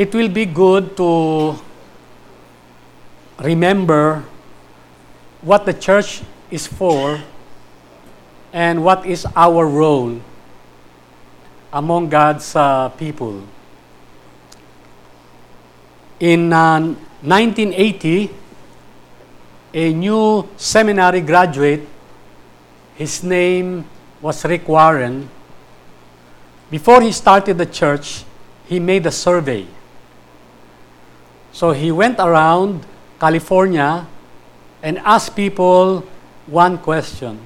it will be good to remember what the church is for and what is our role among God's uh, people. In uh, 1980, a new seminary graduate, his name was Rick Warren. Before he started the church, he made a survey. So he went around California and asked people one question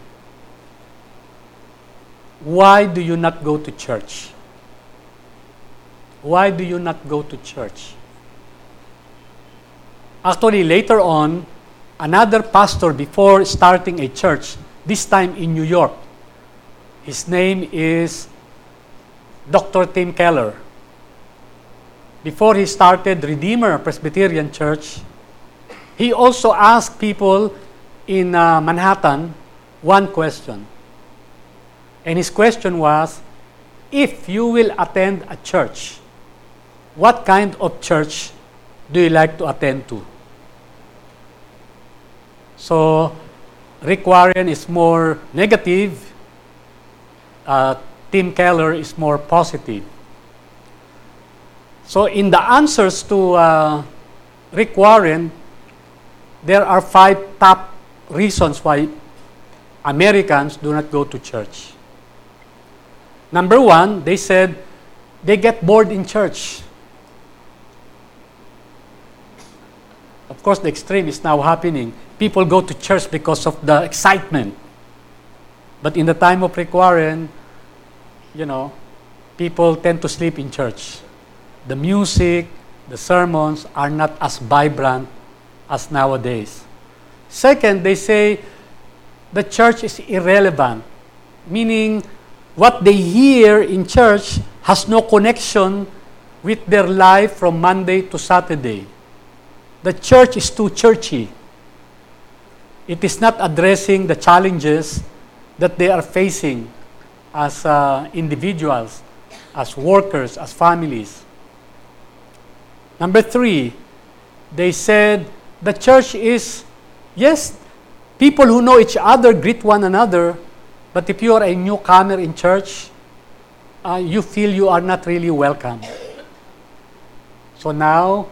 Why do you not go to church? Why do you not go to church? Actually, later on, another pastor before starting a church, this time in New York, his name is Dr. Tim Keller. Before he started Redeemer Presbyterian Church, he also asked people in uh, Manhattan one question. And his question was if you will attend a church, what kind of church do you like to attend to? So, Rick Warren is more negative, uh, Tim Keller is more positive. So, in the answers to uh, Rick Warren, there are five top reasons why Americans do not go to church. Number one, they said they get bored in church. Of course, the extreme is now happening. People go to church because of the excitement. But in the time of Rick Warren, you know, people tend to sleep in church. The music, the sermons are not as vibrant as nowadays. Second, they say the church is irrelevant, meaning what they hear in church has no connection with their life from Monday to Saturday. The church is too churchy. It is not addressing the challenges that they are facing as uh, individuals, as workers, as families. Number three, they said the church is, yes, people who know each other greet one another, but if you are a newcomer in church, uh, you feel you are not really welcome. So now,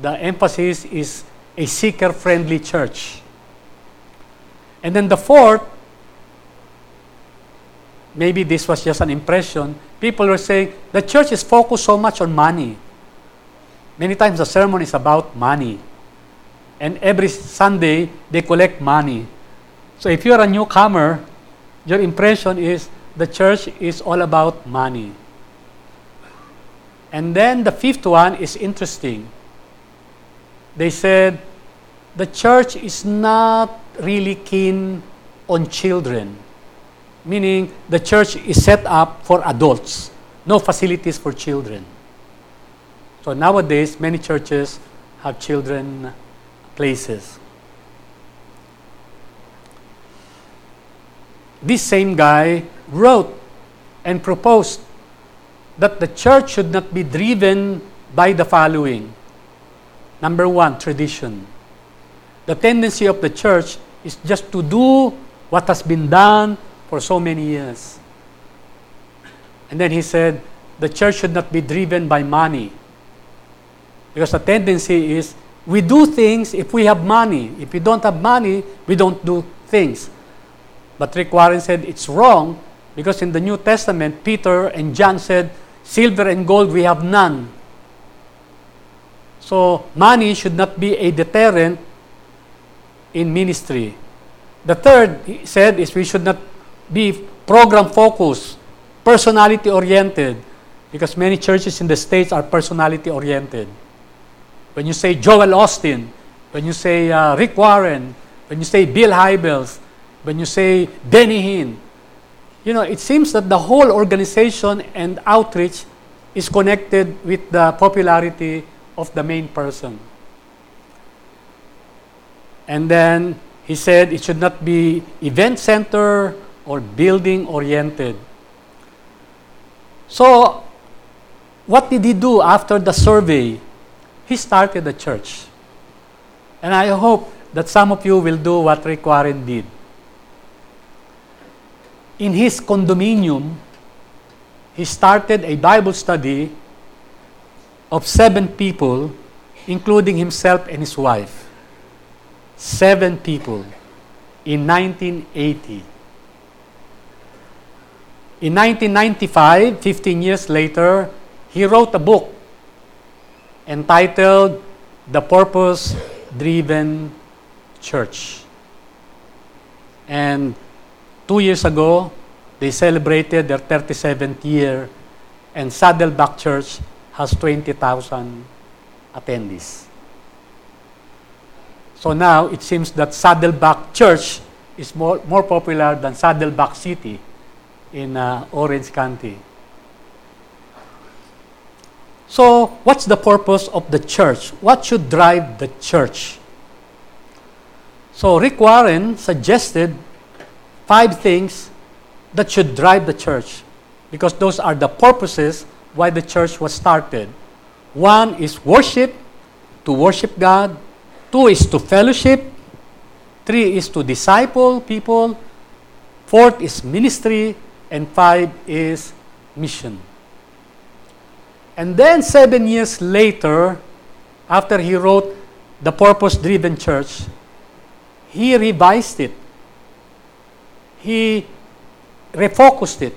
the emphasis is a seeker friendly church. And then the fourth, maybe this was just an impression, people were saying the church is focused so much on money. Many times the sermon is about money. And every Sunday, they collect money. So if you're a newcomer, your impression is the church is all about money. And then the fifth one is interesting. They said the church is not really keen on children, meaning the church is set up for adults, no facilities for children. So nowadays, many churches have children places. This same guy wrote and proposed that the church should not be driven by the following. Number one, tradition. The tendency of the church is just to do what has been done for so many years. And then he said, the church should not be driven by money. Because the tendency is we do things if we have money. If we don't have money, we don't do things. But Rick Warren said it's wrong because in the New Testament, Peter and John said, Silver and gold we have none. So, money should not be a deterrent in ministry. The third, he said, is we should not be program focused, personality oriented, because many churches in the States are personality oriented. When you say Joel Austin, when you say uh, Rick Warren, when you say Bill Hybels, when you say Benny Hinn, you know, it seems that the whole organization and outreach is connected with the popularity of the main person. And then he said it should not be event center or building oriented. So, what did he do after the survey? He started a church. And I hope that some of you will do what Rick Warren did. In his condominium, he started a Bible study of seven people, including himself and his wife. Seven people in 1980. In 1995, 15 years later, he wrote a book entitled The Purpose Driven Church. And two years ago, they celebrated their 37th year, and Saddleback Church has 20,000 attendees. So now it seems that Saddleback Church is more, more popular than Saddleback City in uh, Orange County. So, what's the purpose of the church? What should drive the church? So, Rick Warren suggested five things that should drive the church because those are the purposes why the church was started. One is worship, to worship God. Two is to fellowship. Three is to disciple people. Fourth is ministry. And five is mission. And then seven years later, after he wrote The Purpose Driven Church, he revised it. He refocused it.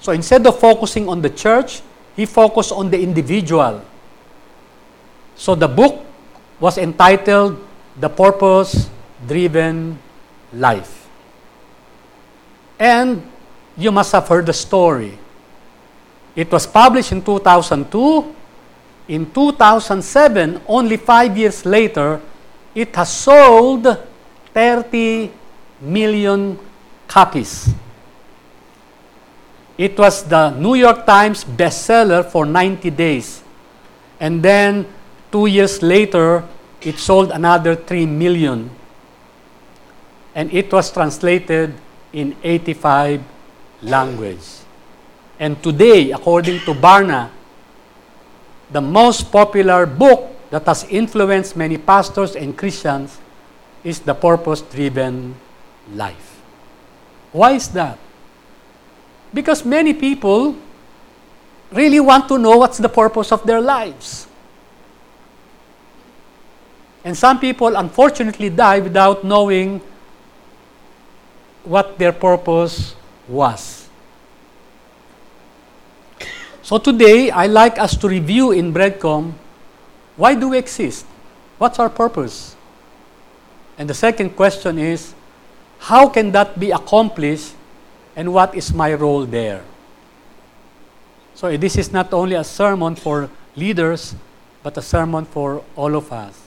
So instead of focusing on the church, he focused on the individual. So the book was entitled The Purpose Driven Life. And you must have heard the story. It was published in 2002. In 2007, only five years later, it has sold 30 million copies. It was the New York Times bestseller for 90 days. And then, two years later, it sold another 3 million. And it was translated in 85 languages. And today, according to Barna, the most popular book that has influenced many pastors and Christians is The Purpose Driven Life. Why is that? Because many people really want to know what's the purpose of their lives. And some people unfortunately die without knowing what their purpose was. So today, I like us to review in Breadcom why do we exist? What's our purpose? And the second question is how can that be accomplished and what is my role there? So this is not only a sermon for leaders, but a sermon for all of us.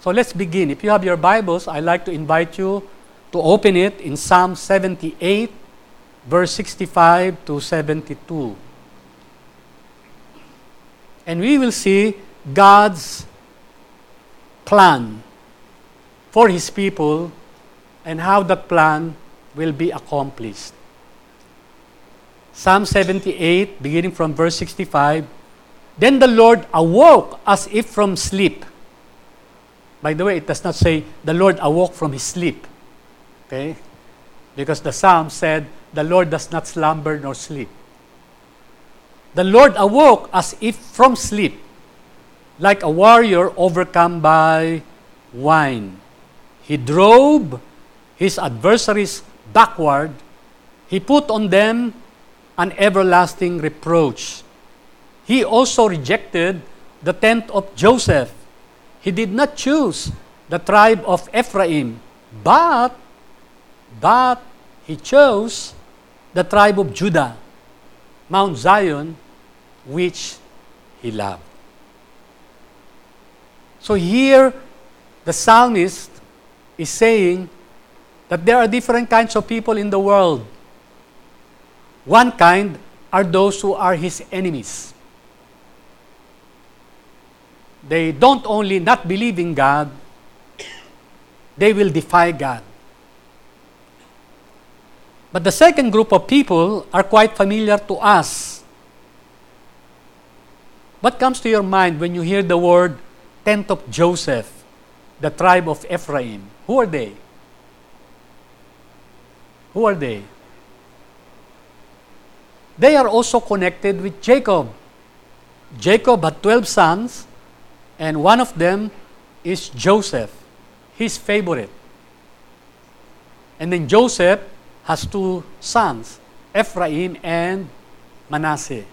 So let's begin. If you have your Bibles, I'd like to invite you to open it in Psalm 78 verse 65 to 72. And we will see God's plan for His people and how that plan will be accomplished. Psalm 78, beginning from verse 65 Then the Lord awoke as if from sleep. By the way, it does not say the Lord awoke from his sleep. Okay? Because the psalm said, the Lord does not slumber nor sleep. The Lord awoke as if from sleep, like a warrior overcome by wine. He drove his adversaries backward. He put on them an everlasting reproach. He also rejected the tent of Joseph. He did not choose the tribe of Ephraim, but, but he chose the tribe of Judah, Mount Zion, which he loved. So here, the psalmist is saying that there are different kinds of people in the world. One kind are those who are his enemies. They don't only not believe in God, they will defy God. But the second group of people are quite familiar to us. What comes to your mind when you hear the word tent of Joseph, the tribe of Ephraim? Who are they? Who are they? They are also connected with Jacob. Jacob had 12 sons, and one of them is Joseph, his favorite. And then Joseph has two sons, Ephraim and Manasseh.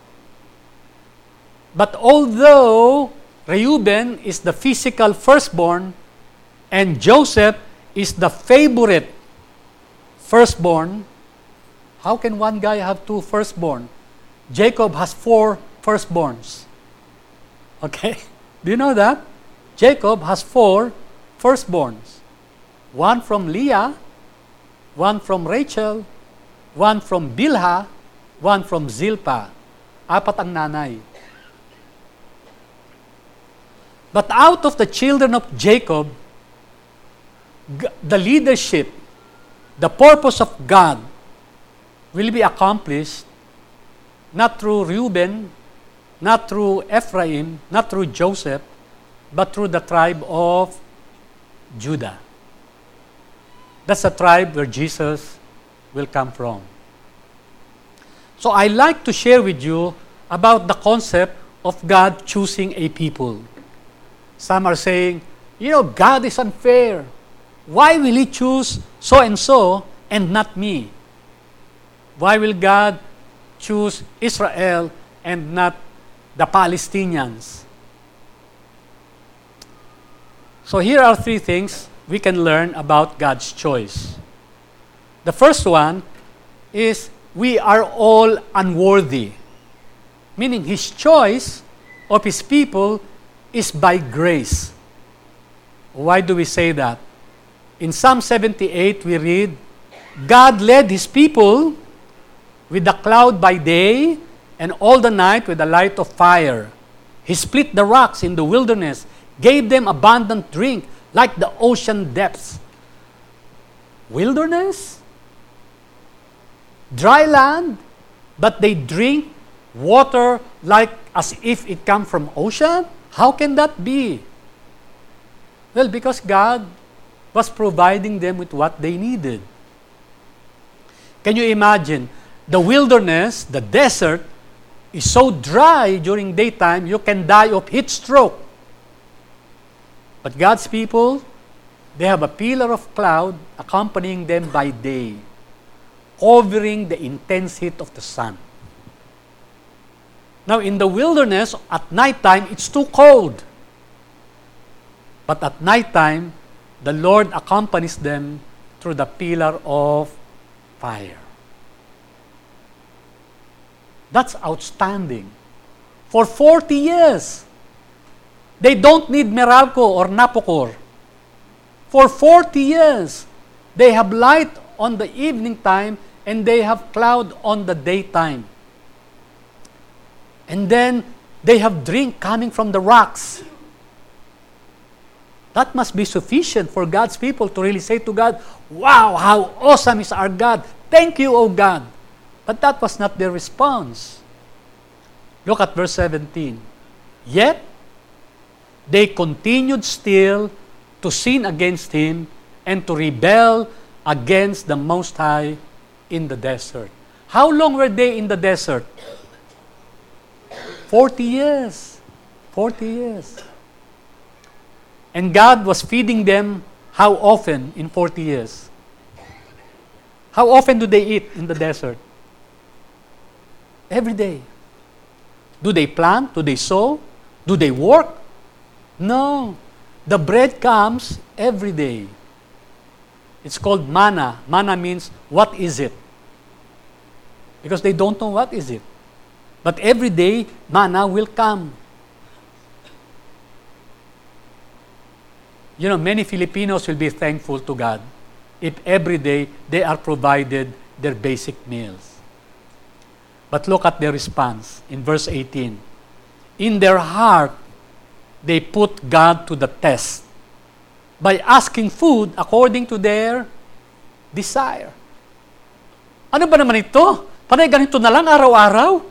But although Reuben is the physical firstborn and Joseph is the favorite firstborn, how can one guy have two firstborn? Jacob has four firstborns. Okay? Do you know that? Jacob has four firstborns. One from Leah, one from Rachel, one from Bilhah, one from Zilpah. Apat ang nanay. But out of the children of Jacob, the leadership, the purpose of God will be accomplished not through Reuben, not through Ephraim, not through Joseph, but through the tribe of Judah. That's the tribe where Jesus will come from. So I like to share with you about the concept of God choosing a people. Some are saying, you know, God is unfair. Why will He choose so and so and not me? Why will God choose Israel and not the Palestinians? So here are three things we can learn about God's choice. The first one is we are all unworthy, meaning His choice of His people is by grace. Why do we say that? In Psalm 78, we read, God led His people with the cloud by day and all the night with the light of fire. He split the rocks in the wilderness, gave them abundant drink like the ocean depths. Wilderness? Dry land, but they drink water like as if it come from ocean? How can that be? Well, because God was providing them with what they needed. Can you imagine? The wilderness, the desert, is so dry during daytime, you can die of heat stroke. But God's people, they have a pillar of cloud accompanying them by day, covering the intense heat of the sun. Now, in the wilderness, at nighttime, it's too cold. But at nighttime, the Lord accompanies them through the pillar of fire. That's outstanding. For 40 years, they don't need Meralco or Napocor. For 40 years, they have light on the evening time and they have cloud on the daytime. And then they have drink coming from the rocks. That must be sufficient for God's people to really say to God, Wow, how awesome is our God! Thank you, O God! But that was not their response. Look at verse 17. Yet, they continued still to sin against him and to rebel against the Most High in the desert. How long were they in the desert? 40 years. 40 years. And God was feeding them how often in 40 years? How often do they eat in the desert? Every day. Do they plant? Do they sow? Do they work? No. The bread comes every day. It's called manna. Manna means what is it? Because they don't know what is it. But every day, manna will come. You know, many Filipinos will be thankful to God if every day they are provided their basic meals. But look at their response in verse 18. In their heart, they put God to the test by asking food according to their desire. Ano ba naman ito? Panay ganito na lang araw-araw?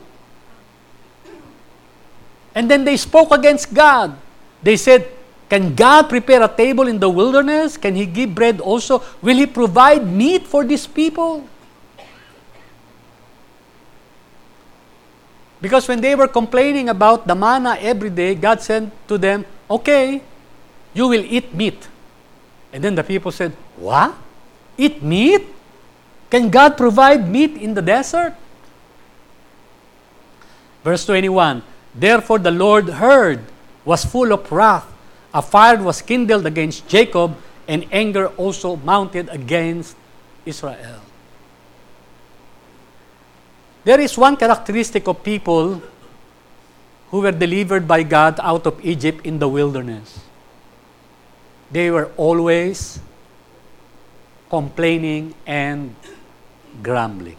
And then they spoke against God. They said, Can God prepare a table in the wilderness? Can He give bread also? Will He provide meat for these people? Because when they were complaining about the manna every day, God said to them, Okay, you will eat meat. And then the people said, What? Eat meat? Can God provide meat in the desert? Verse 21 Therefore the Lord heard, was full of wrath. A fire was kindled against Jacob, and anger also mounted against Israel. There is one characteristic of people who were delivered by God out of Egypt in the wilderness. They were always complaining and grumbling.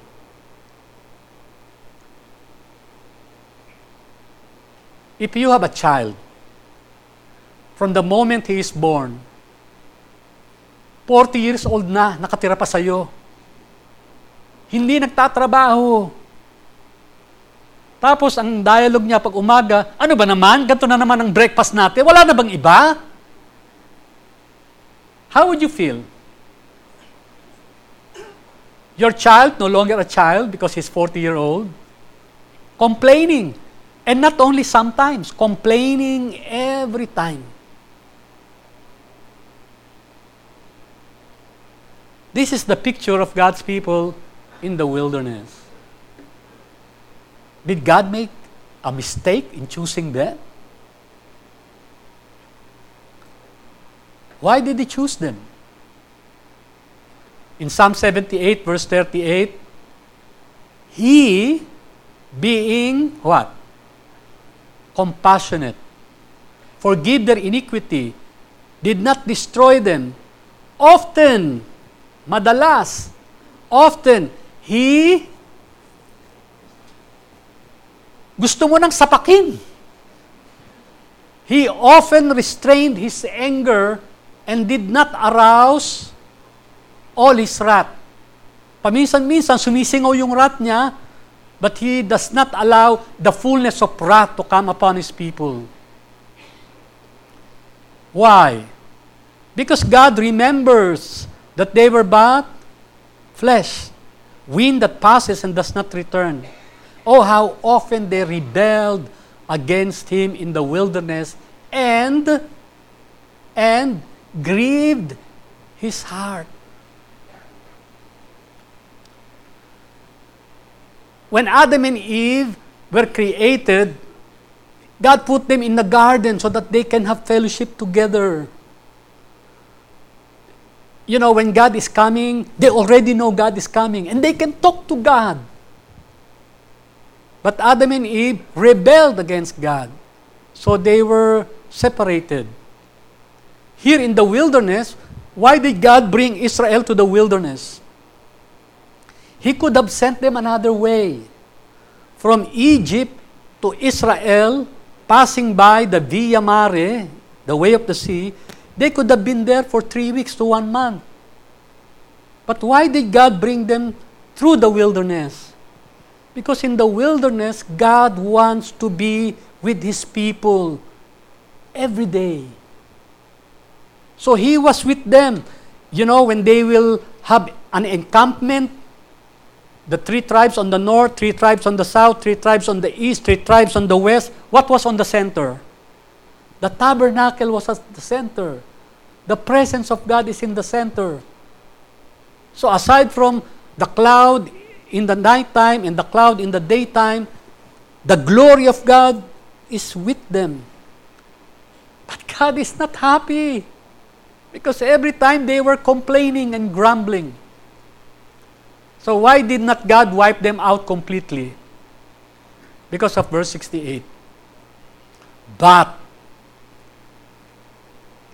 If you have a child, from the moment he is born, 40 years old na, nakatira pa sa'yo. Hindi nagtatrabaho. Tapos ang dialogue niya pag umaga, ano ba naman? Ganto na naman ang breakfast natin. Wala na bang iba? How would you feel? Your child, no longer a child because he's 40 year old, complaining. And not only sometimes, complaining every time. This is the picture of God's people in the wilderness. Did God make a mistake in choosing them? Why did He choose them? In Psalm 78, verse 38, He, being what? Compassionate, forgive their iniquity, did not destroy them. Often, madalas, often, He gusto mo nang sapakin. He often restrained his anger and did not arouse all his wrath. Paminsan-minsan, sumisingaw yung wrath niya, but he does not allow the fullness of wrath to come upon his people. Why? Because God remembers that they were but flesh, wind that passes and does not return. Oh, how often they rebelled against him in the wilderness and and grieved his heart. when Adam and Eve were created, God put them in the garden so that they can have fellowship together. You know, when God is coming, they already know God is coming and they can talk to God. But Adam and Eve rebelled against God. So they were separated. Here in the wilderness, why did God bring Israel to the wilderness? He could have sent them another way. From Egypt to Israel, passing by the Via Mare, the way of the sea, they could have been there for three weeks to one month. But why did God bring them through the wilderness? Because in the wilderness, God wants to be with His people every day. So He was with them. You know, when they will have an encampment the three tribes on the north, three tribes on the south, three tribes on the east, three tribes on the west. What was on the center? The tabernacle was at the center. The presence of God is in the center. So aside from the cloud in the nighttime and the cloud in the daytime, the glory of God is with them. But God is not happy because every time they were complaining and grumbling. So why did not God wipe them out completely? Because of verse 68. But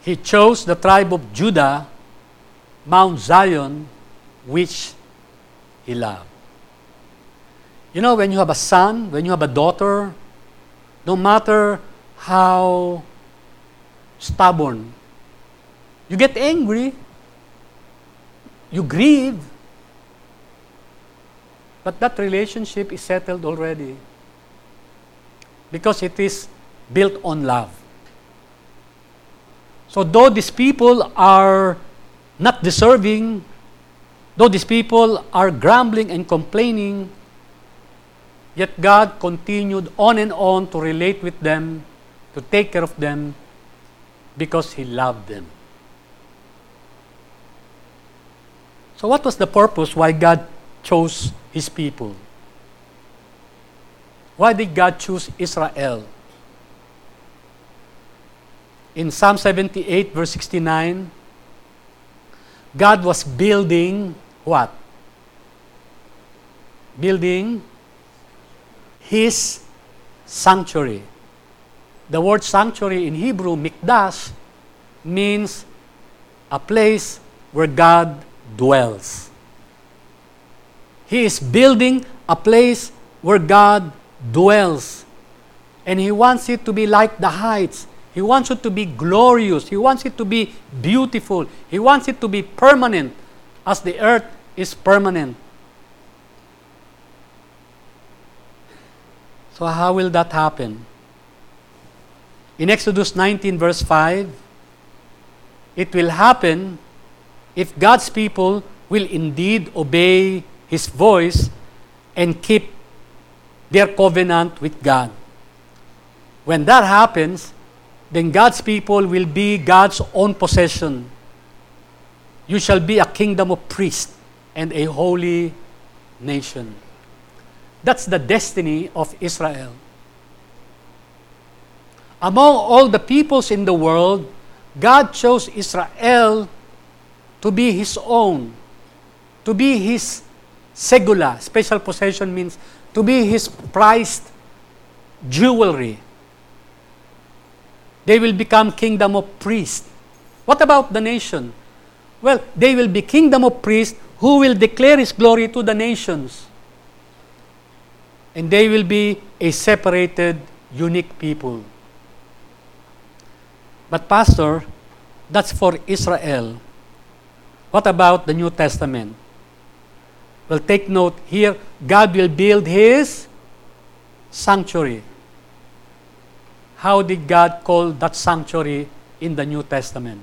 he chose the tribe of Judah, Mount Zion, which he loved. You know, when you have a son, when you have a daughter, no matter how stubborn, you get angry, you grieve, but that relationship is settled already. Because it is built on love. So, though these people are not deserving, though these people are grumbling and complaining, yet God continued on and on to relate with them, to take care of them, because He loved them. So, what was the purpose why God chose His people? Why did God choose Israel? In Psalm 78, verse 69, God was building what? Building His sanctuary. The word sanctuary in Hebrew, mikdash, means a place where God dwells. He is building a place where God dwells. And He wants it to be like the heights. He wants it to be glorious. He wants it to be beautiful. He wants it to be permanent as the earth is permanent. So, how will that happen? In Exodus 19, verse 5, it will happen if God's people will indeed obey His voice and keep their covenant with God. When that happens, then God's people will be God's own possession. You shall be a kingdom of priests and a holy nation. That's the destiny of Israel. Among all the peoples in the world, God chose Israel to be His own, to be His segula. Special possession means to be His prized jewelry. They will become kingdom of priests. What about the nation? Well, they will be kingdom of priests who will declare His glory to the nations. And they will be a separated, unique people. But, Pastor, that's for Israel. What about the New Testament? Well, take note here, God will build His sanctuary. How did God call that sanctuary in the New Testament?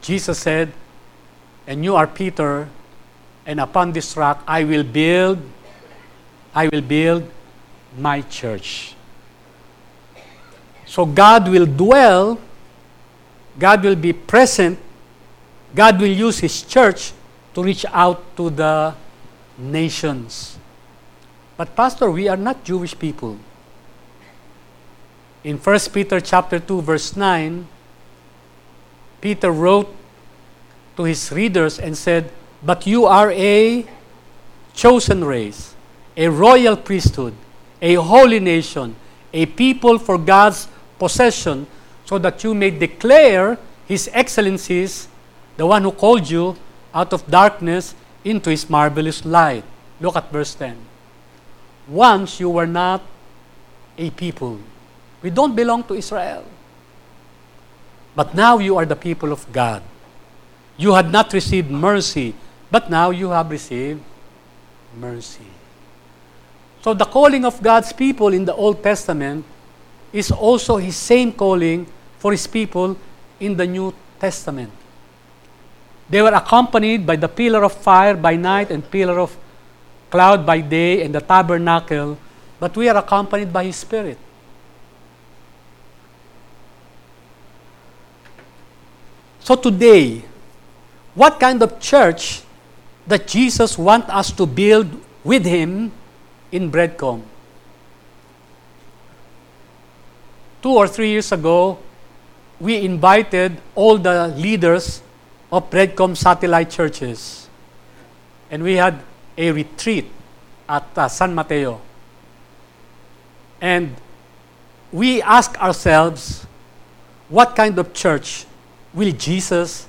Jesus said, And you are Peter, and upon this rock I will build, I will build my church. So God will dwell, God will be present, God will use His church to reach out to the nations. But Pastor, we are not Jewish people in 1 Peter chapter 2 verse 9 Peter wrote to his readers and said but you are a chosen race a royal priesthood a holy nation a people for God's possession so that you may declare his excellencies the one who called you out of darkness into his marvelous light look at verse 10 once you were not a people we don't belong to Israel. But now you are the people of God. You had not received mercy, but now you have received mercy. So the calling of God's people in the Old Testament is also his same calling for his people in the New Testament. They were accompanied by the pillar of fire by night and pillar of cloud by day and the tabernacle, but we are accompanied by his spirit. So today, what kind of church that Jesus wants us to build with him in Breadcom? Two or three years ago, we invited all the leaders of Breadcom satellite churches. And we had a retreat at uh, San Mateo. And we asked ourselves, what kind of church will Jesus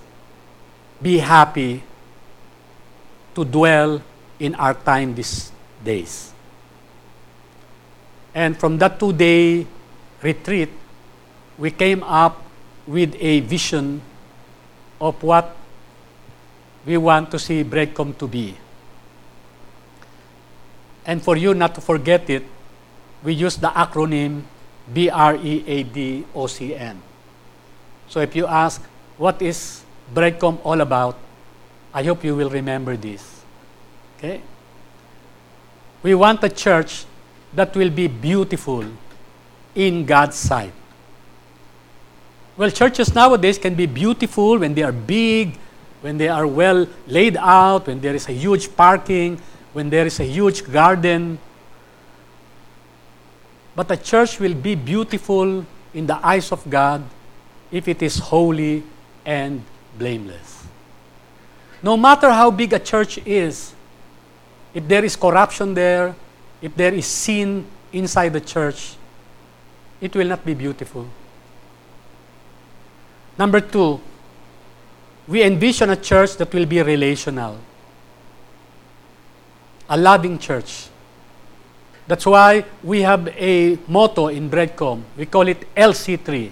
be happy to dwell in our time these days? And from that two day retreat, we came up with a vision of what we want to see Breadcom to be. And for you not to forget it, we use the acronym B R E A D O C N. So if you ask, what is Breadcom all about? I hope you will remember this. Okay? We want a church that will be beautiful in God's sight. Well, churches nowadays can be beautiful when they are big, when they are well laid out, when there is a huge parking, when there is a huge garden. But a church will be beautiful in the eyes of God if it is holy and blameless. No matter how big a church is, if there is corruption there, if there is sin inside the church, it will not be beautiful. Number two, we envision a church that will be relational, a loving church. That's why we have a motto in Breadcom. We call it LC3.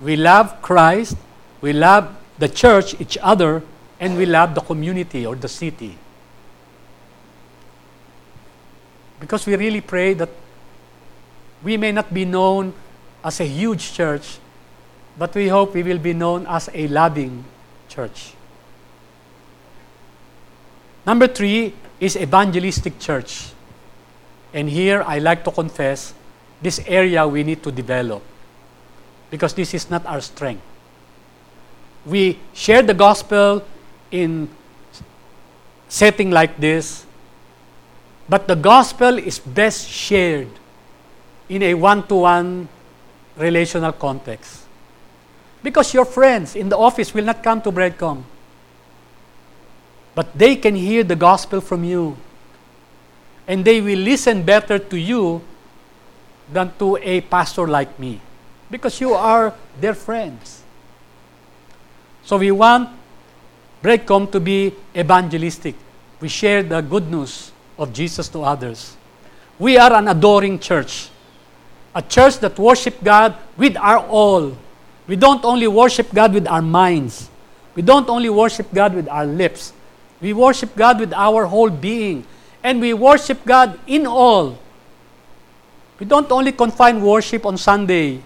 We love Christ, we love the church, each other, and we love the community or the city. Because we really pray that we may not be known as a huge church, but we hope we will be known as a loving church. Number three is evangelistic church. And here I like to confess this area we need to develop because this is not our strength. We share the gospel in setting like this but the gospel is best shared in a one to one relational context. Because your friends in the office will not come to Breadcom, but they can hear the gospel from you. And they will listen better to you than to a pastor like me. Because you are their friends. So we want Breadcom to be evangelistic. We share the good news of Jesus to others. We are an adoring church, a church that worship God with our all. We don't only worship God with our minds. We don't only worship God with our lips. We worship God with our whole being. And we worship God in all. We don't only confine worship on Sunday.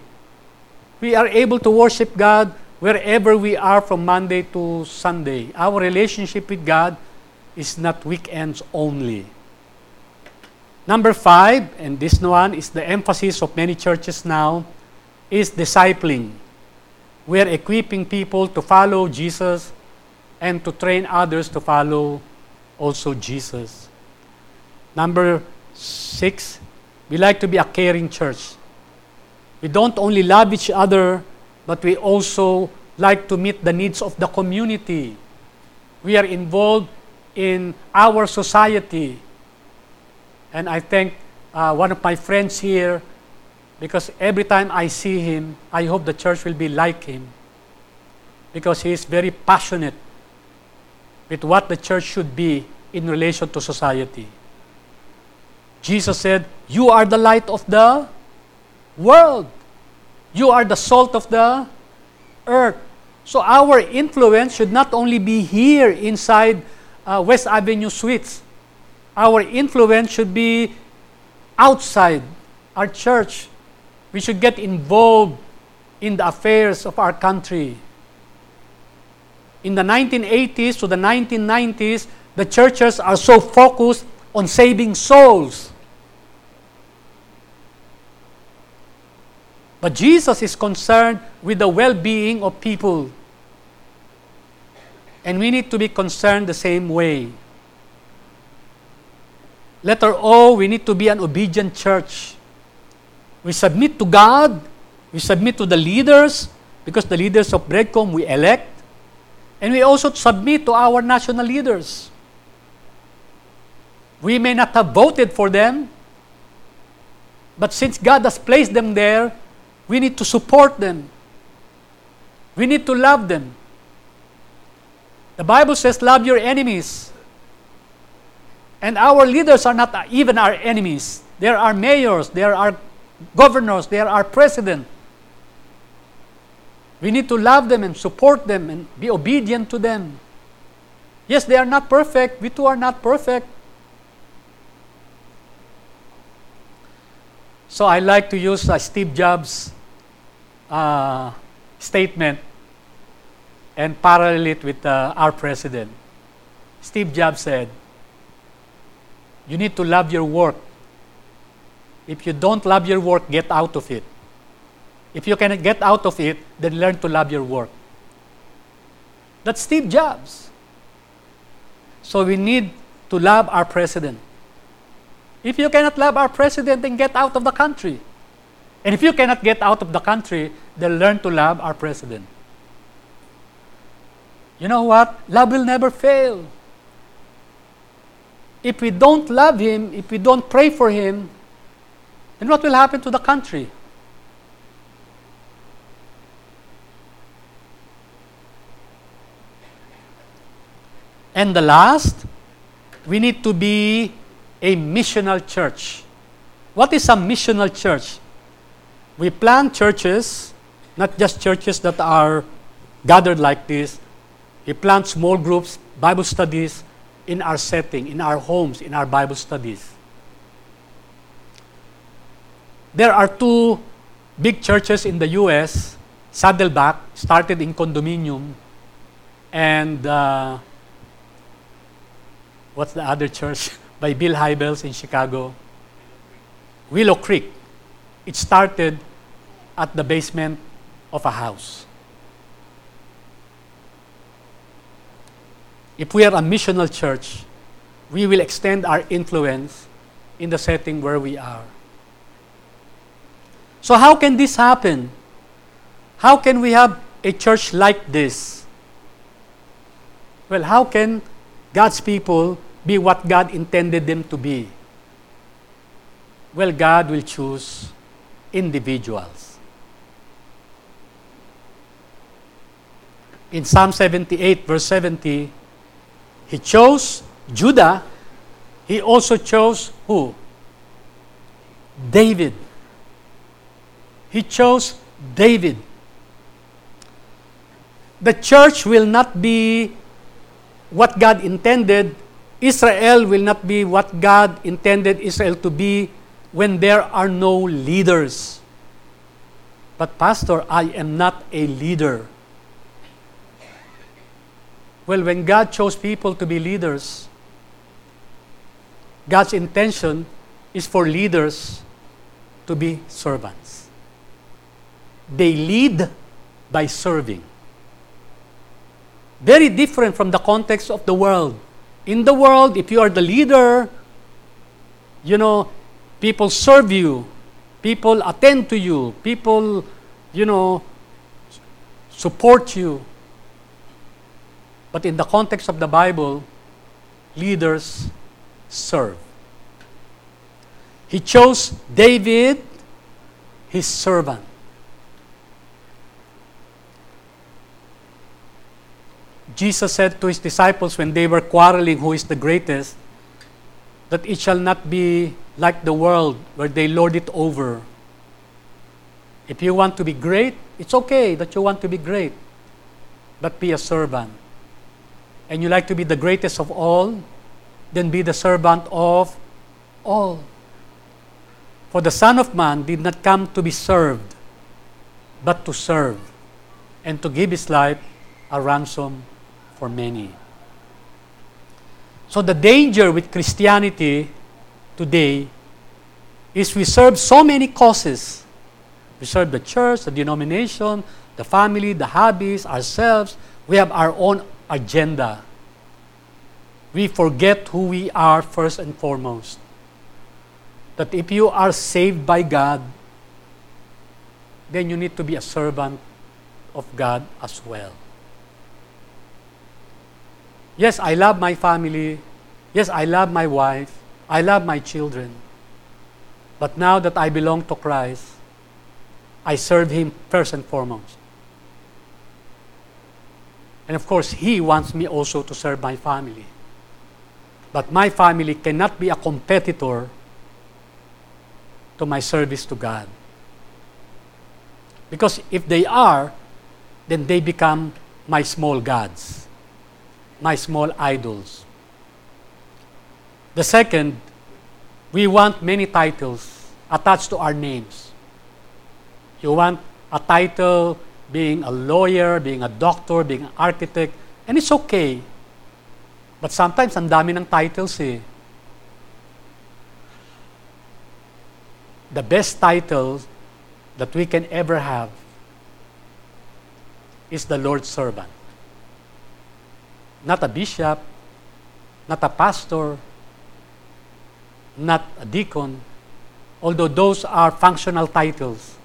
We are able to worship God wherever we are from Monday to Sunday. Our relationship with God is not weekends only. Number five, and this one is the emphasis of many churches now, is discipling. We are equipping people to follow Jesus and to train others to follow also Jesus. Number six, we like to be a caring church. We don't only love each other, but we also like to meet the needs of the community. We are involved in our society and I thank uh, one of my friends here because every time I see him, I hope the church will be like him because he is very passionate with what the church should be in relation to society. Jesus said, You are the light of the world. You are the salt of the earth. So our influence should not only be here inside uh, West Avenue Suites, our influence should be outside our church. We should get involved in the affairs of our country. In the 1980s to the 1990s, the churches are so focused on saving souls. But Jesus is concerned with the well being of people. And we need to be concerned the same way. Letter O, we need to be an obedient church. We submit to God, we submit to the leaders, because the leaders of Breadcom we elect, and we also submit to our national leaders. We may not have voted for them, but since God has placed them there, we need to support them. We need to love them. The Bible says, Love your enemies. And our leaders are not even our enemies. There are mayors, there are governors, there are president. We need to love them and support them and be obedient to them. Yes, they are not perfect. We too are not perfect. So I like to use uh, Steve Jobs' uh, statement and parallel it with uh, our president. Steve Jobs said, You need to love your work. If you don't love your work, get out of it. If you cannot get out of it, then learn to love your work. That's Steve Jobs. So we need to love our president. If you cannot love our president, then get out of the country. And if you cannot get out of the country, then learn to love our president. You know what? Love will never fail. If we don't love him, if we don't pray for him, then what will happen to the country? And the last, we need to be a missional church. What is a missional church? We plant churches, not just churches that are gathered like this. We plant small groups, Bible studies in our setting, in our homes, in our Bible studies. There are two big churches in the U.S. Saddleback started in condominium, and uh, what's the other church? By Bill Hybels in Chicago. Willow Creek. It started at the basement of a house. If we are a missional church, we will extend our influence in the setting where we are. So, how can this happen? How can we have a church like this? Well, how can God's people be what God intended them to be? Well, God will choose individuals. In Psalm 78, verse 70, He chose Judah. He also chose who? David. He chose David. The church will not be what God intended, Israel will not be what God intended Israel to be when there are no leaders. But, Pastor, I am not a leader. Well, when God chose people to be leaders, God's intention is for leaders to be servants. They lead by serving. Very different from the context of the world. In the world, if you are the leader, you know, people serve you, people attend to you, people, you know, support you. But in the context of the Bible, leaders serve. He chose David, his servant. Jesus said to his disciples when they were quarreling who is the greatest, that it shall not be like the world where they lord it over. If you want to be great, it's okay that you want to be great, but be a servant. And you like to be the greatest of all, then be the servant of all. For the Son of Man did not come to be served, but to serve, and to give his life a ransom for many. So the danger with Christianity today is we serve so many causes. We serve the church, the denomination, the family, the hobbies, ourselves. We have our own agenda. We forget who we are first and foremost. That if you are saved by God, then you need to be a servant of God as well. Yes, I love my family. Yes, I love my wife. I love my children. But now that I belong to Christ, I serve Him first and foremost. And of course, He wants me also to serve my family. But my family cannot be a competitor to my service to God. Because if they are, then they become my small gods my small idols. The second, we want many titles attached to our names. You want a title, being a lawyer, being a doctor, being an architect, and it's okay. But sometimes, ang dami ng titles eh. The best title that we can ever have is the Lord's servant. Not a bishop, not a pastor, not a deacon, although those are functional titles.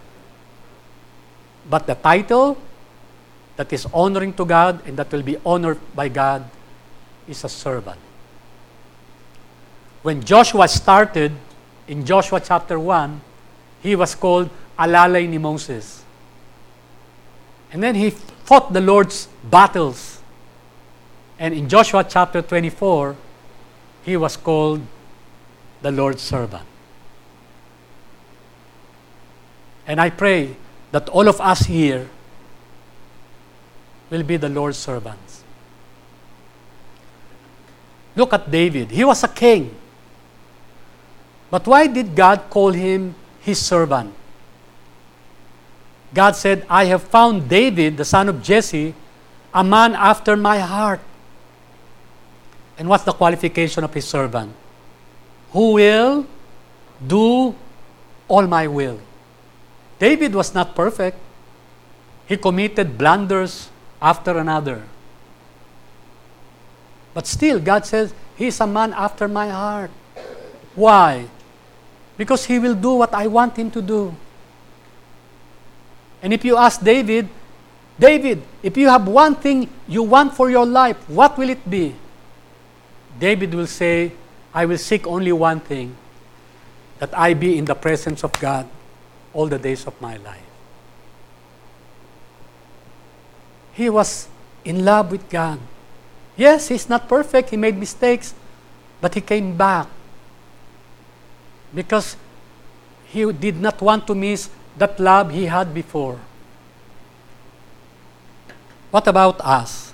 But the title that is honoring to God and that will be honored by God is a servant. When Joshua started in Joshua chapter 1, he was called Alalay ni Moses. And then he fought the Lord's battles. And in Joshua chapter 24, he was called the Lord's servant. And I pray that all of us here will be the Lord's servants. Look at David. He was a king. But why did God call him his servant? God said, I have found David, the son of Jesse, a man after my heart. And what's the qualification of his servant? Who will do all my will. David was not perfect. He committed blunders after another. But still, God says, He's a man after my heart. Why? Because he will do what I want him to do. And if you ask David, David, if you have one thing you want for your life, what will it be? David will say, I will seek only one thing that I be in the presence of God all the days of my life. He was in love with God. Yes, he's not perfect, he made mistakes, but he came back because he did not want to miss that love he had before. What about us?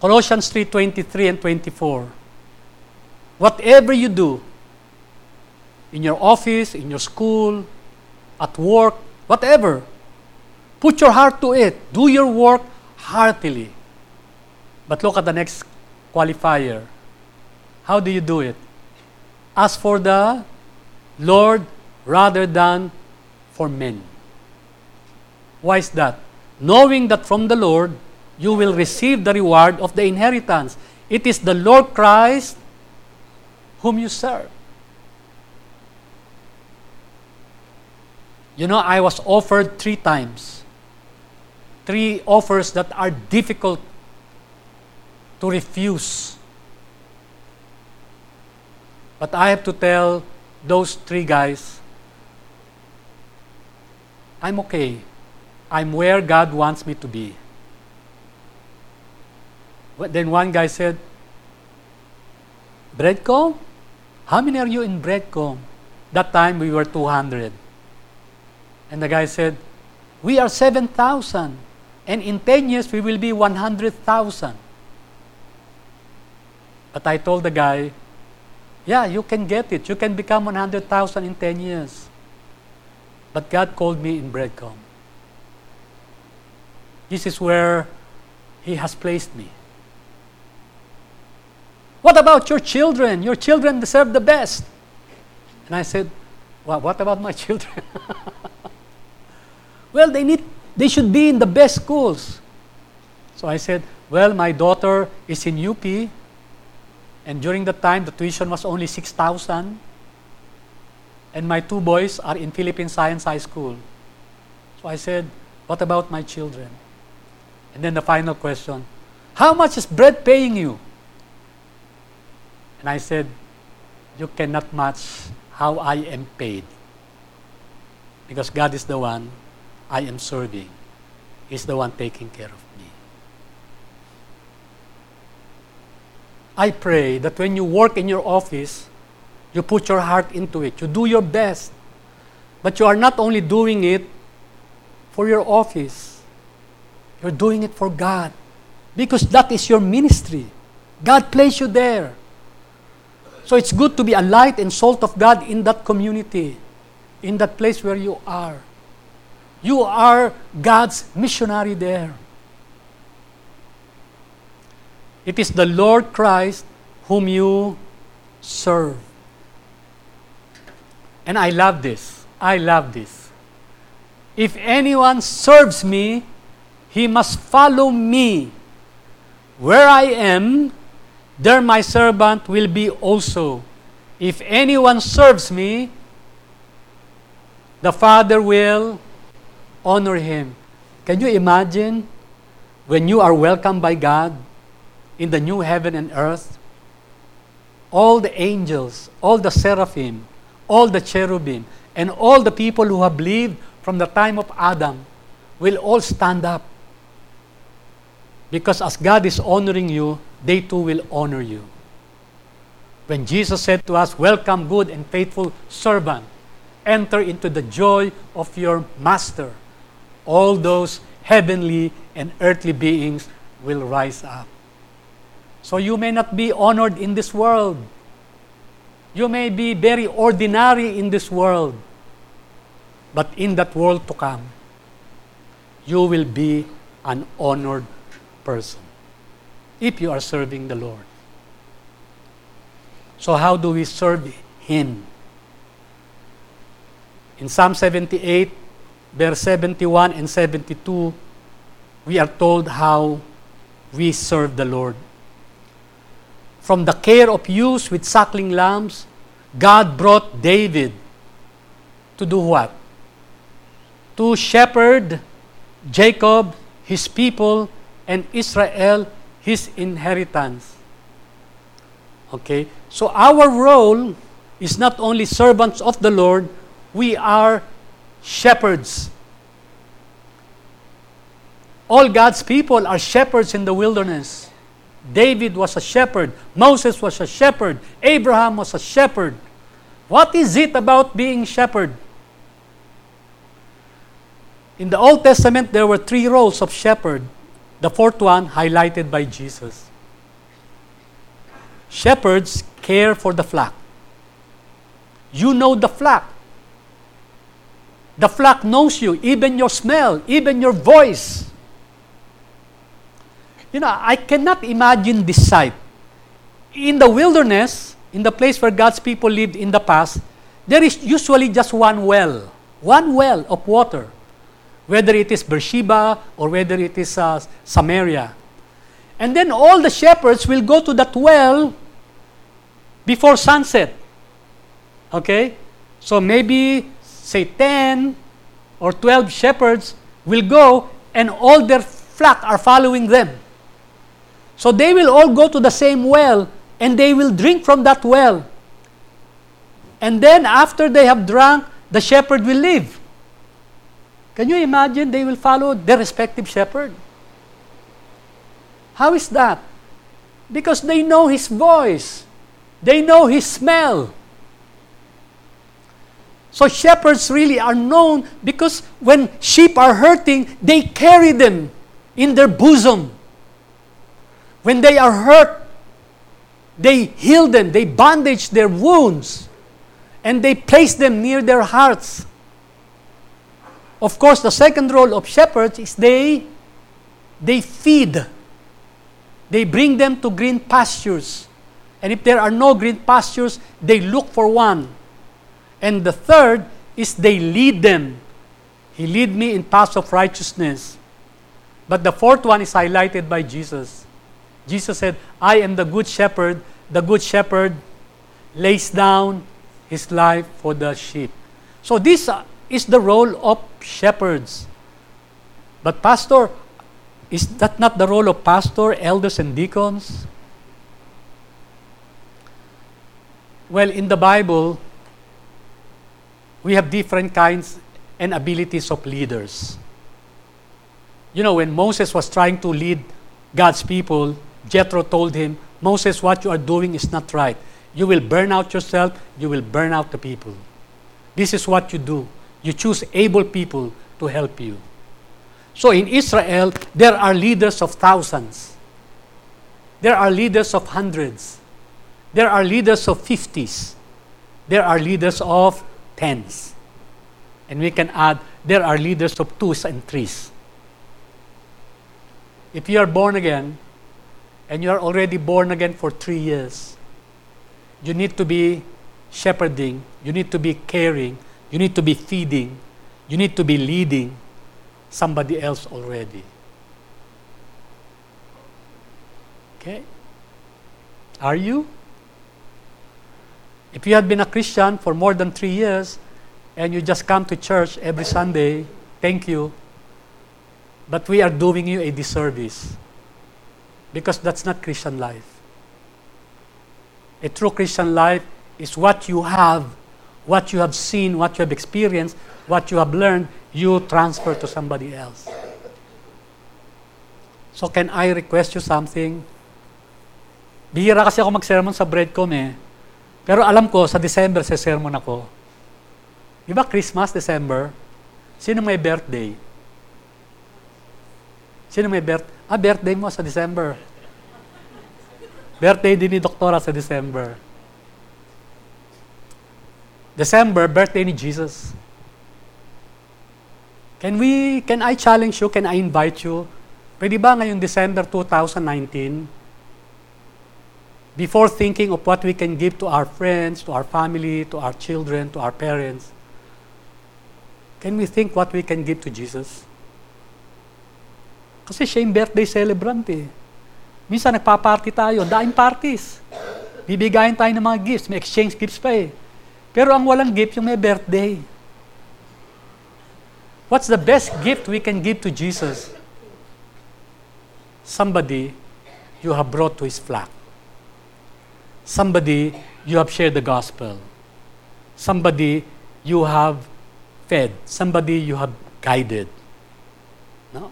Colossians 3:23 and 24. Whatever you do in your office, in your school, at work, whatever, put your heart to it. Do your work heartily. But look at the next qualifier. How do you do it? As for the Lord rather than for men. Why is that? Knowing that from the Lord you will receive the reward of the inheritance. It is the Lord Christ whom you serve. You know, I was offered three times. Three offers that are difficult to refuse. But I have to tell those three guys, I'm okay. I'm where God wants me to be. But then one guy said, Breadcom? How many are you in Breadcom? That time we were 200. And the guy said, We are 7,000. And in 10 years we will be 100,000. But I told the guy, Yeah, you can get it. You can become 100,000 in 10 years. But God called me in Breadcom. This is where He has placed me. What about your children? Your children deserve the best. And I said, well, what about my children? well, they need they should be in the best schools. So I said, well, my daughter is in UP and during that time, the tuition was only 6,000. And my two boys are in Philippine Science High School. So I said, What about my children? And then the final question How much is bread paying you? And I said, You cannot match how I am paid. Because God is the one I am serving, He's the one taking care of me. I pray that when you work in your office, you put your heart into it. You do your best. But you are not only doing it for your office, you're doing it for God. Because that is your ministry. God placed you there. So it's good to be a light and salt of God in that community. in that place where you are. You are God's missionary there. It is the Lord Christ whom you serve. And I love this. I love this. If anyone serves me, he must follow me. Where I am, there my servant will be also. If anyone serves me, the Father will honor him. Can you imagine when you are welcomed by God in the new heaven and earth? All the angels, all the seraphim, all the cherubim, and all the people who have lived from the time of Adam will all stand up. Because as God is honoring you, they too will honor you. When Jesus said to us, Welcome, good and faithful servant, enter into the joy of your master all those heavenly and earthly beings will rise up. So you may not be honored in this world. You may be very ordinary in this world. But in that world to come, you will be an honored person if you are serving the Lord. So, how do we serve Him? In Psalm 78, verse 71 and 72, we are told how we serve the Lord. From the care of youths with suckling lambs, God brought David to do what? To shepherd Jacob, his people, and Israel, his inheritance. Okay? So our role is not only servants of the Lord, we are shepherds. All God's people are shepherds in the wilderness. David was a shepherd. Moses was a shepherd. Abraham was a shepherd. What is it about being shepherd? In the Old Testament, there were three roles of shepherd. The fourth one highlighted by Jesus. Shepherds care for the flock. You know the flock. The flock knows you, even your smell, even your voice. You know, I cannot imagine this sight. In the wilderness, in the place where God's people lived in the past, there is usually just one well, one well of water, whether it is Beersheba or whether it is uh, Samaria. And then all the shepherds will go to that well before sunset. Okay? So maybe say 10 or 12 shepherds will go and all their flock are following them. So they will all go to the same well and they will drink from that well. And then after they have drunk, the shepherd will leave. Can you imagine they will follow their respective shepherd? How is that? Because they know his voice. They know his smell. So shepherds really are known because when sheep are hurting, they carry them in their bosom. When they are hurt, they heal them, they bandage their wounds, and they place them near their hearts. Of course, the second role of shepherds is they they feed. They bring them to green pastures. And if there are no green pastures, they look for one and the third is they lead them. He lead me in paths of righteousness. But the fourth one is highlighted by Jesus. Jesus said, I am the good shepherd. The good shepherd lays down his life for the sheep. So these uh, is the role of shepherds. But pastor, is that not the role of pastor, elders, and deacons? Well, in the Bible, we have different kinds and abilities of leaders. You know, when Moses was trying to lead God's people, Jethro told him, Moses, what you are doing is not right. You will burn out yourself, you will burn out the people. This is what you do. You choose able people to help you. So in Israel, there are leaders of thousands. There are leaders of hundreds. There are leaders of fifties. There are leaders of tens. And we can add, there are leaders of twos and threes. If you are born again, and you are already born again for three years, you need to be shepherding, you need to be caring, you need to be feeding, you need to be leading somebody else already. Okay? Are you? If you have been a Christian for more than three years and you just come to church every Sunday, thank you. But we are doing you a disservice because that's not Christian life. A true Christian life is what you have, what you have seen, what you have experienced, what you have learned, you transfer to somebody else. So can I request you something? Bihira kasi ako mag-sermon sa breadcom eh. Pero alam ko, sa December, sa sermon ako. Di ba Christmas, December? Sino may birthday? Sino may birthday? Ah, birthday mo sa December. Birthday din ni Doktora sa December. December, birthday ni Jesus. Can we, can I challenge you, can I invite you? Pwede ba ngayong December 2019, before thinking of what we can give to our friends, to our family, to our children, to our parents, can we think what we can give to Jesus? Kasi siya yung birthday celebrant eh. Minsan nagpa-party tayo, daing parties. Bibigayin tayo ng mga gifts, may exchange gifts pa eh. Pero ang walang gift, yung may birthday. What's the best gift we can give to Jesus? Somebody you have brought to his flock somebody you have shared the gospel, somebody you have fed, somebody you have guided. No?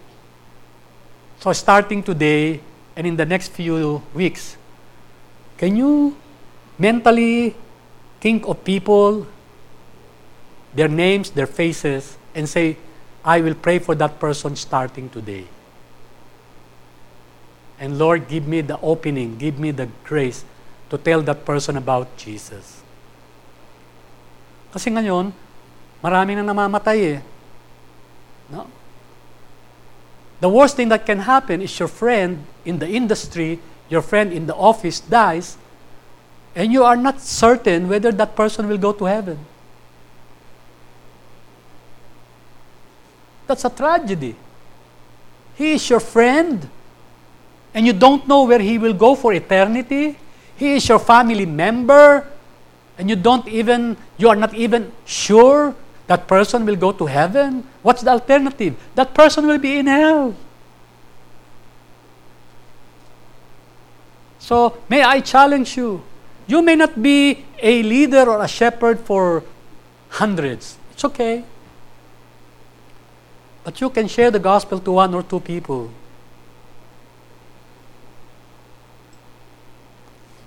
So starting today and in the next few weeks, can you mentally think of people, their names, their faces, and say, I will pray for that person starting today. And Lord, give me the opening, give me the grace to tell that person about Jesus. Kasi ngayon, marami nang namamatay eh. No? The worst thing that can happen is your friend in the industry, your friend in the office dies, and you are not certain whether that person will go to heaven. That's a tragedy. He is your friend, and you don't know where he will go for eternity. He is your family member, and you don't even, you are not even sure that person will go to heaven. What's the alternative? That person will be in hell. So, may I challenge you? You may not be a leader or a shepherd for hundreds. It's okay. But you can share the gospel to one or two people.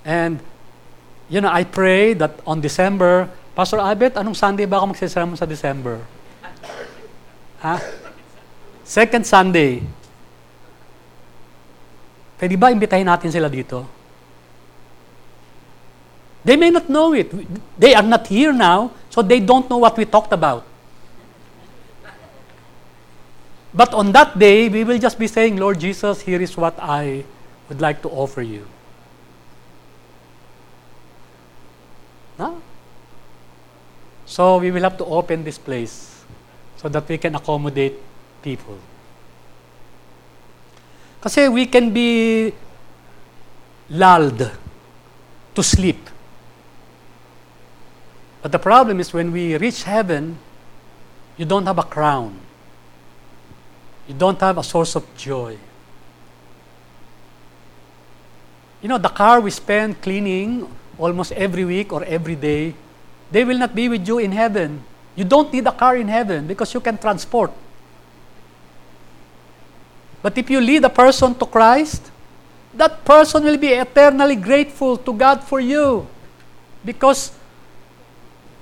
And, you know, I pray that on December, Pastor Abet, anong Sunday ba ako magsisermon sa December? Ha? Second Sunday. Pwede ba imbitahin natin sila dito? They may not know it. They are not here now, so they don't know what we talked about. But on that day, we will just be saying, Lord Jesus, here is what I would like to offer you. No? So we will have to open this place so that we can accommodate people. Kasi we can be lulled to sleep. But the problem is when we reach heaven, you don't have a crown. You don't have a source of joy. You know, the car we spend cleaning almost every week or every day, they will not be with you in heaven. You don't need a car in heaven because you can transport. But if you lead a person to Christ, that person will be eternally grateful to God for you because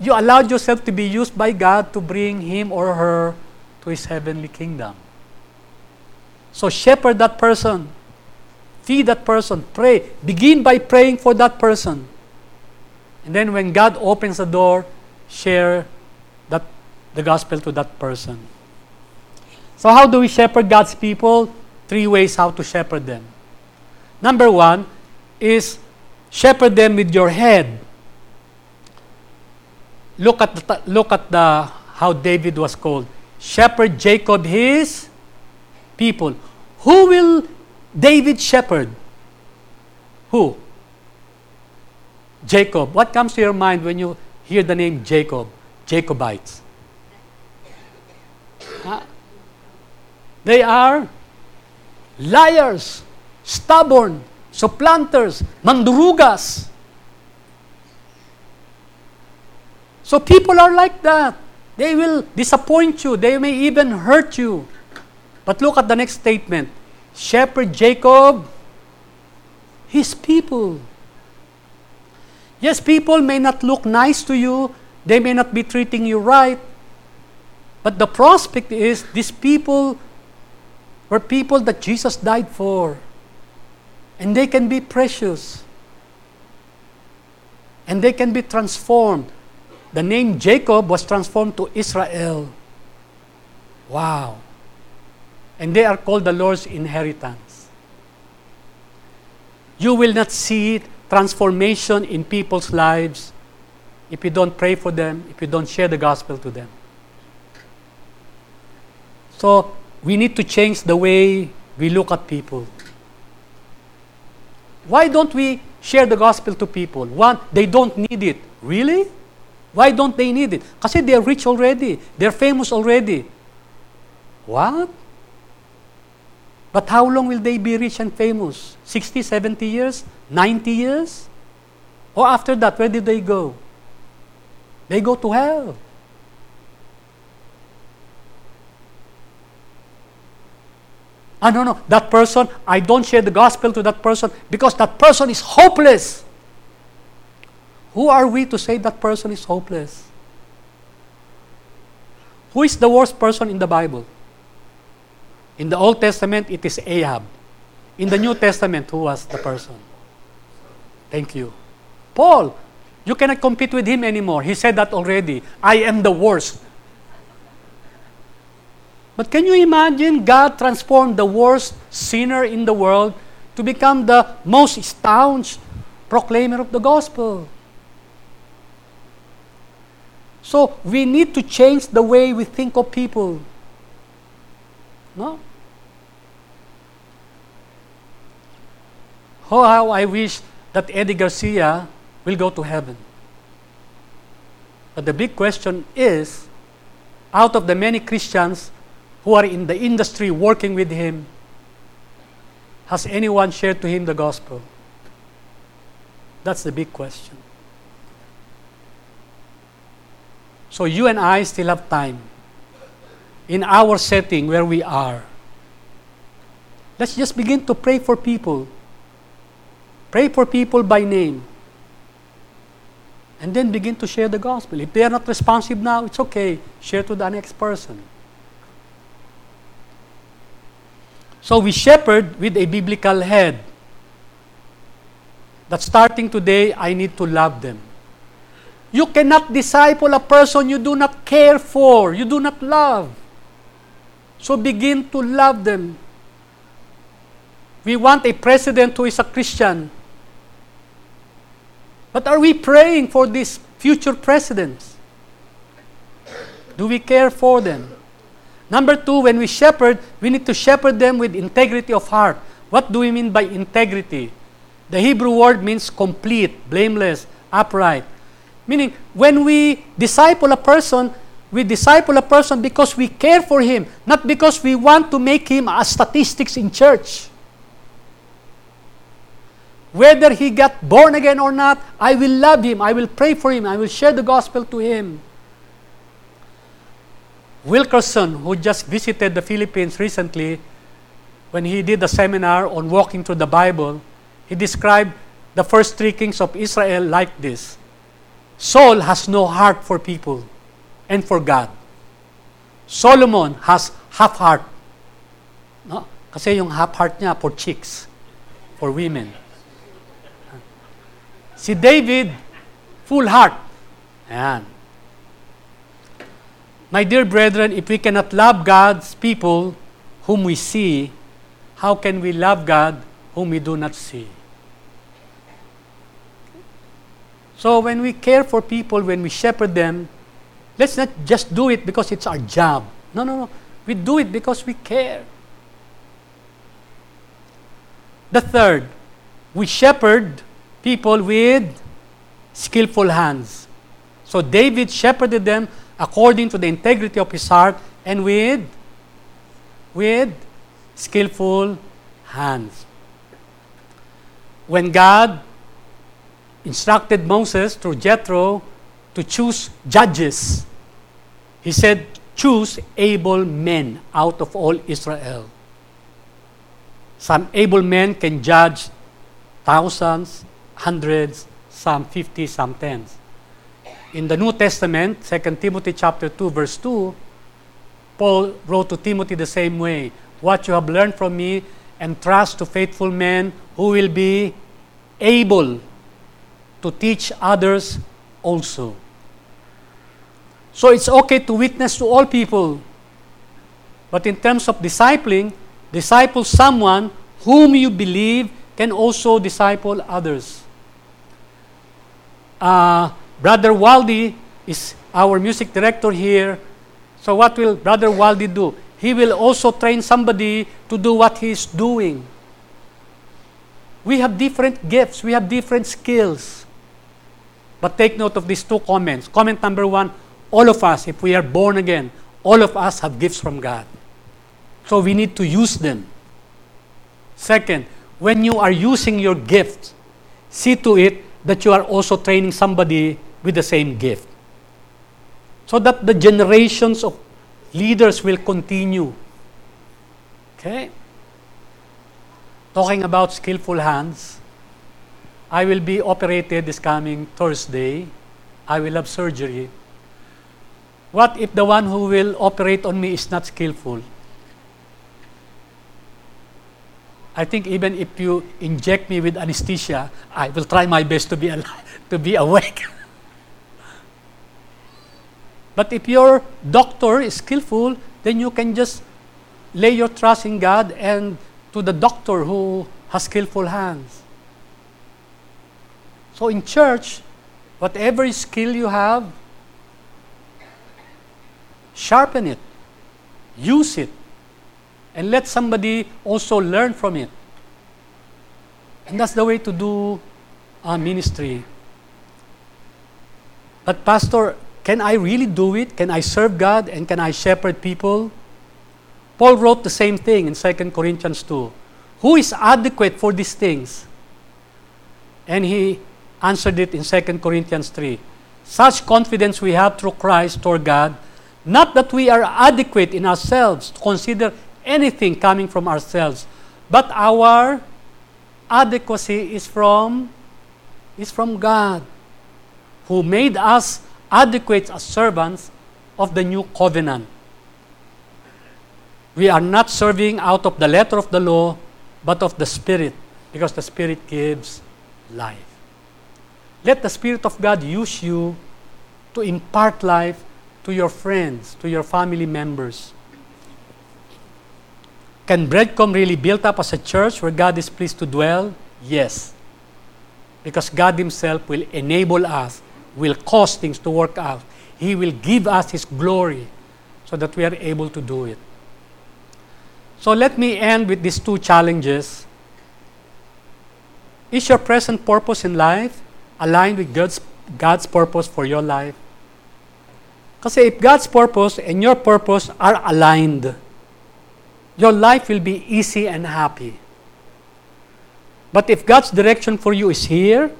you allowed yourself to be used by God to bring him or her to his heavenly kingdom. So shepherd that person, feed that person, pray. Begin by praying for that person. And then when God opens the door, share that the gospel to that person. So, how do we shepherd God's people? Three ways how to shepherd them. Number one is shepherd them with your head. Look at the, look at the how David was called. Shepherd Jacob his people. Who will David shepherd? Who? Jacob. What comes to your mind when you hear the name Jacob? Jacobites. Huh? They are liars, stubborn, supplanters, mandurugas. So people are like that. They will disappoint you. They may even hurt you. But look at the next statement. Shepherd Jacob, his people. Yes, people may not look nice to you. They may not be treating you right. But the prospect is these people were people that Jesus died for. And they can be precious. And they can be transformed. The name Jacob was transformed to Israel. Wow. And they are called the Lord's inheritance. You will not see transformation in people's lives if you don't pray for them, if you don't share the gospel to them. So we need to change the way we look at people. Why don't we share the gospel to people? One, they don't need it. Really? Why don't they need it? Kasi they're rich already. They're famous already. What? But how long will they be rich and famous? 60, 70 years? 90 years? Or after that, where did they go? They go to hell. Ah, no, no, that person, I don't share the gospel to that person because that person is hopeless. Who are we to say that person is hopeless? Who is the worst person in the Bible? In the Old Testament, it is Ahab. In the New Testament, who was the person? Thank you. Paul, you cannot compete with him anymore. He said that already. I am the worst. But can you imagine God transformed the worst sinner in the world to become the most staunch proclaimer of the gospel? So we need to change the way we think of people. No? Oh, how I wish that Eddie Garcia will go to heaven. But the big question is out of the many Christians who are in the industry working with him, has anyone shared to him the gospel? That's the big question. So you and I still have time in our setting where we are. Let's just begin to pray for people. Pray for people by name. And then begin to share the gospel. If they are not responsive now, it's okay. Share to the next person. So we shepherd with a biblical head. That starting today, I need to love them. You cannot disciple a person you do not care for, you do not love. So begin to love them. We want a president who is a Christian. But are we praying for these future presidents? Do we care for them? Number two, when we shepherd, we need to shepherd them with integrity of heart. What do we mean by integrity? The Hebrew word means complete, blameless, upright. Meaning, when we disciple a person, we disciple a person because we care for him, not because we want to make him a statistics in church. Whether he got born again or not, I will love him, I will pray for him, I will share the gospel to him. Wilkerson, who just visited the Philippines recently, when he did a seminar on walking through the Bible, he described the first three kings of Israel like this Saul has no heart for people and for God. Solomon has half heart. No? Kasi yung half heart niya for chicks, for women. Si David, full heart. Ayan. My dear brethren, if we cannot love God's people whom we see, how can we love God whom we do not see? So when we care for people, when we shepherd them, let's not just do it because it's our job. No, no, no. We do it because we care. The third, we shepherd people with skillful hands. So David shepherded them according to the integrity of his heart and with with skillful hands. When God instructed Moses through Jethro to choose judges. He said, Choose able men out of all Israel. Some able men can judge thousands, hundreds, some 50, some tens. In the New Testament, 2 Timothy chapter 2, verse 2, Paul wrote to Timothy the same way, What you have learned from me, entrust to faithful men who will be able to teach others also. So it's okay to witness to all people. But in terms of discipling, disciple someone whom you believe can also disciple others. Uh, Brother Waldi is our music director here. So what will Brother Waldi do? He will also train somebody to do what he is doing. We have different gifts, we have different skills. But take note of these two comments. Comment number one all of us, if we are born again, all of us have gifts from God. So we need to use them. Second, when you are using your gift, see to it that you are also training somebody with the same gift. So that the generations of leaders will continue. Okay? Talking about skillful hands, I will be operated this coming Thursday. I will have surgery. What if the one who will operate on me is not skillful? I think even if you inject me with anesthesia, I will try my best to be alive, to be awake. but if your doctor is skillful, then you can just lay your trust in God and to the doctor who has skillful hands. So in church, whatever skill you have, sharpen it, use it, and let somebody also learn from it. And that's the way to do a ministry. But, Pastor, can I really do it? Can I serve God and can I shepherd people? Paul wrote the same thing in 2 Corinthians 2. Who is adequate for these things? And he answered it in 2 Corinthians 3. Such confidence we have through Christ toward God, not that we are adequate in ourselves to consider anything coming from ourselves, but our adequacy is from is from God, who made us adequate as servants of the new covenant. We are not serving out of the letter of the law, but of the Spirit, because the Spirit gives life. Let the Spirit of God use you to impart life to your friends, to your family members. Can Breadcom really build up as a church where God is pleased to dwell? Yes. Because God Himself will enable us, will cause things to work out. He will give us His glory so that we are able to do it. So let me end with these two challenges. Is your present purpose in life aligned with God's, God's purpose for your life? Kasi if God's purpose and your purpose are aligned, your life will be easy and happy. But if God's direction for you is here,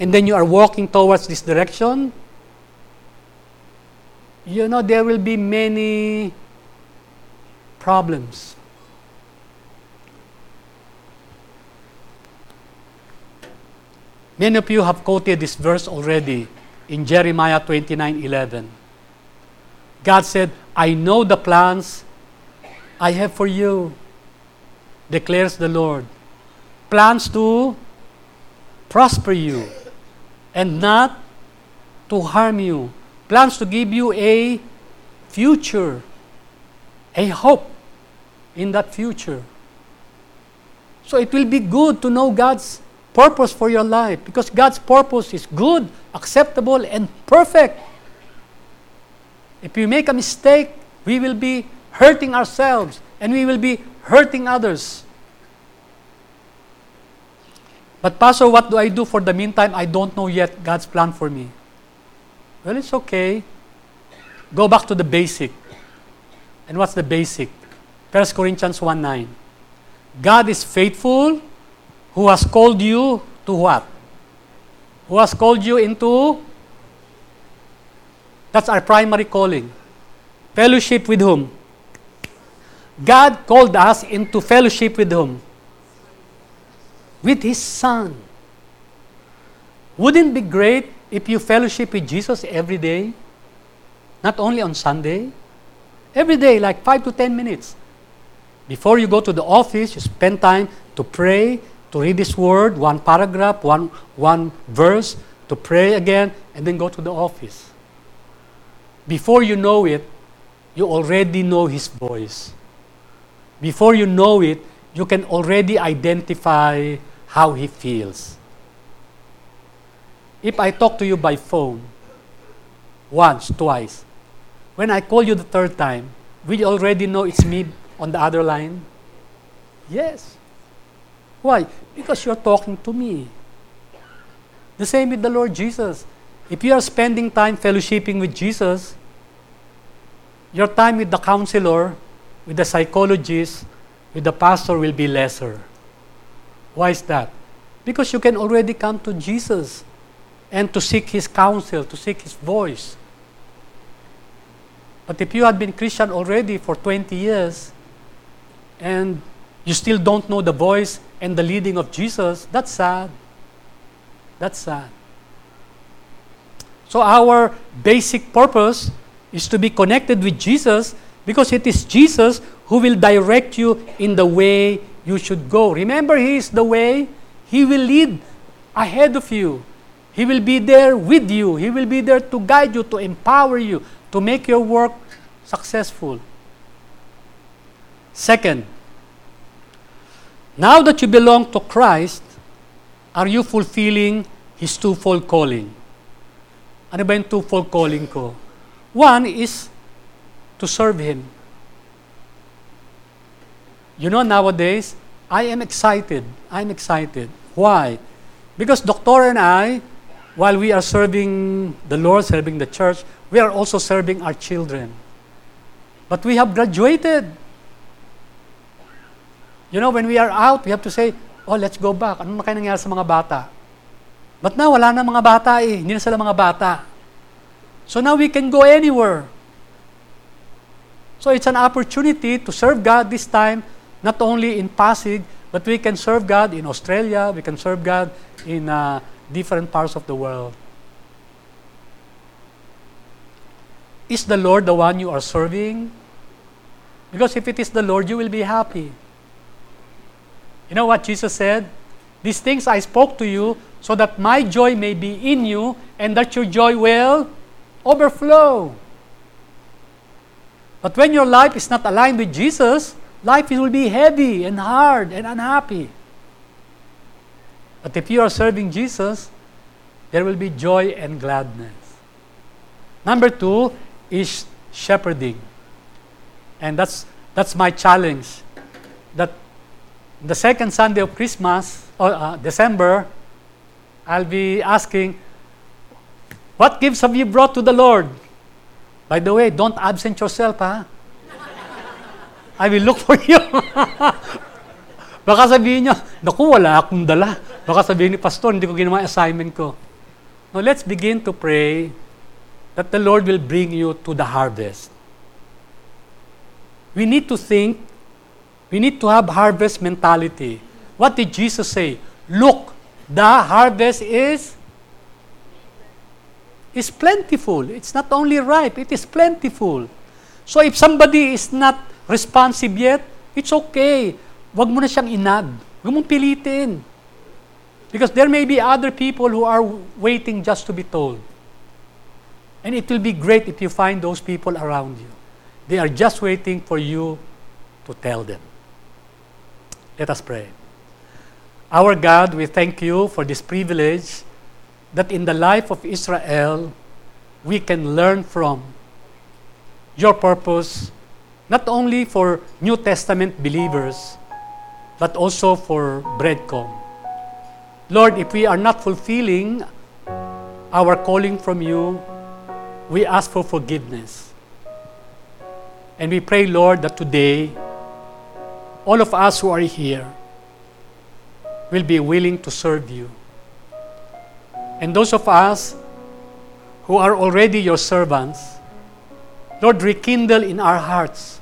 and then you are walking towards this direction, you know, there will be many problems. Many of you have quoted this verse already in Jeremiah 29 11. God said, I know the plans I have for you, declares the Lord. Plans to prosper you and not to harm you. Plans to give you a future, a hope in that future. So it will be good to know God's purpose for your life because God's purpose is good, acceptable, and perfect. If we make a mistake, we will be hurting ourselves and we will be hurting others. But, Pastor, what do I do for the meantime? I don't know yet God's plan for me. Well, it's okay. Go back to the basic. And what's the basic? 1 Corinthians 1 9. God is faithful who has called you to what? Who has called you into? That's our primary calling. Fellowship with whom? God called us into fellowship with whom? With His Son. Wouldn't be great if you fellowship with Jesus every day? Not only on Sunday, every day, like five to ten minutes. Before you go to the office, you spend time to pray, to read His Word, one paragraph, one, one verse, to pray again, and then go to the office. Before you know it, you already know His voice. Before you know it, you can already identify how He feels. If I talk to you by phone, once, twice, when I call you the third time, will you already know it's me on the other line? Yes. Why? Because you're talking to me. The same with the Lord Jesus. If you are spending time fellowshipping with Jesus, your time with the counselor, with the psychologist, with the pastor will be lesser. Why is that? Because you can already come to Jesus and to seek His counsel, to seek His voice. But if you had been Christian already for 20 years and you still don't know the voice and the leading of Jesus, that's sad. That's sad. So, our basic purpose is to be connected with Jesus because it is Jesus who will direct you in the way you should go. Remember, He is the way, He will lead ahead of you. He will be there with you. He will be there to guide you, to empower you, to make your work successful. Second, now that you belong to Christ, are you fulfilling His twofold calling? Ano ba yung twofold calling ko? One is to serve Him. You know, nowadays, I am excited. I'm excited. Why? Because Doctor and I, while we are serving the Lord, serving the church, we are also serving our children. But we have graduated. You know, when we are out, we have to say, oh, let's go back. Ano na kaya nangyari sa mga bata? But now, wala na mga bata eh. Hindi na sila mga bata. So now we can go anywhere. So it's an opportunity to serve God this time, not only in Pasig, but we can serve God in Australia, we can serve God in uh, different parts of the world. Is the Lord the one you are serving? Because if it is the Lord, you will be happy. You know what Jesus said? These things I spoke to you so that my joy may be in you and that your joy will overflow. But when your life is not aligned with Jesus, life will be heavy and hard and unhappy. But if you are serving Jesus, there will be joy and gladness. Number two is shepherding. And that's, that's my challenge. That the second Sunday of Christmas, or uh, December, I'll be asking, What gifts have you brought to the Lord? By the way, don't absent yourself, ha? I will look for you. Baka sabihin niyo, naku, wala akong dala. Baka sabihin ni Pastor, hindi ko ginawa assignment ko. Now, let's begin to pray that the Lord will bring you to the harvest. We need to think We need to have harvest mentality. What did Jesus say? Look, the harvest is is plentiful. It's not only ripe, it is plentiful. So if somebody is not responsive yet, it's okay. Huwag mo na siyang inag. Huwag mong pilitin. Because there may be other people who are waiting just to be told. And it will be great if you find those people around you. They are just waiting for you to tell them. Let us pray. Our God, we thank you for this privilege that in the life of Israel, we can learn from your purpose, not only for New Testament believers, but also for Breadcom. Lord, if we are not fulfilling our calling from you, we ask for forgiveness. And we pray, Lord, that today, all of us who are here will be willing to serve you. And those of us who are already your servants, Lord, rekindle in our hearts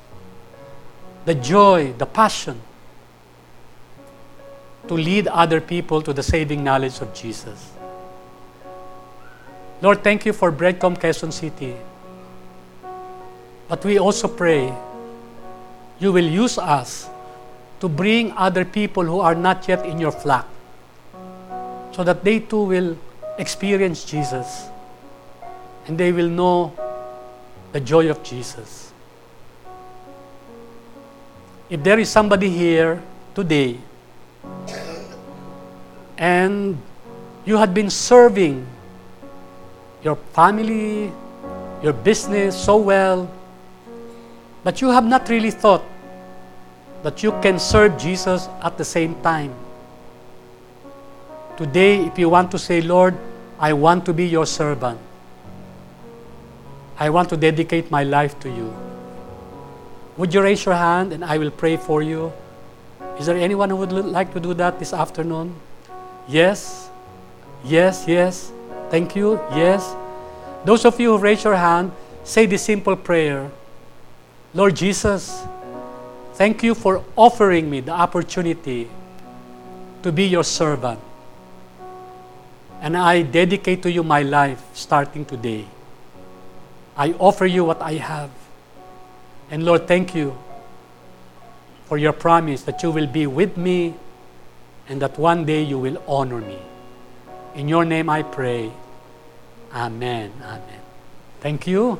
the joy, the passion to lead other people to the saving knowledge of Jesus. Lord, thank you for Breadcom Quezon City. But we also pray you will use us to bring other people who are not yet in your flock so that they too will experience Jesus and they will know the joy of Jesus. If there is somebody here today and you had been serving your family, your business so well, but you have not really thought that you can serve Jesus at the same time. Today, if you want to say, Lord, I want to be your servant, I want to dedicate my life to you. Would you raise your hand and I will pray for you? Is there anyone who would like to do that this afternoon? Yes, yes, yes. Thank you. Yes. Those of you who raise your hand, say this simple prayer Lord Jesus, thank you for offering me the opportunity to be your servant. And I dedicate to you my life starting today. I offer you what I have. And Lord, thank you for your promise that you will be with me and that one day you will honor me. In your name I pray. Amen. Amen. Thank you.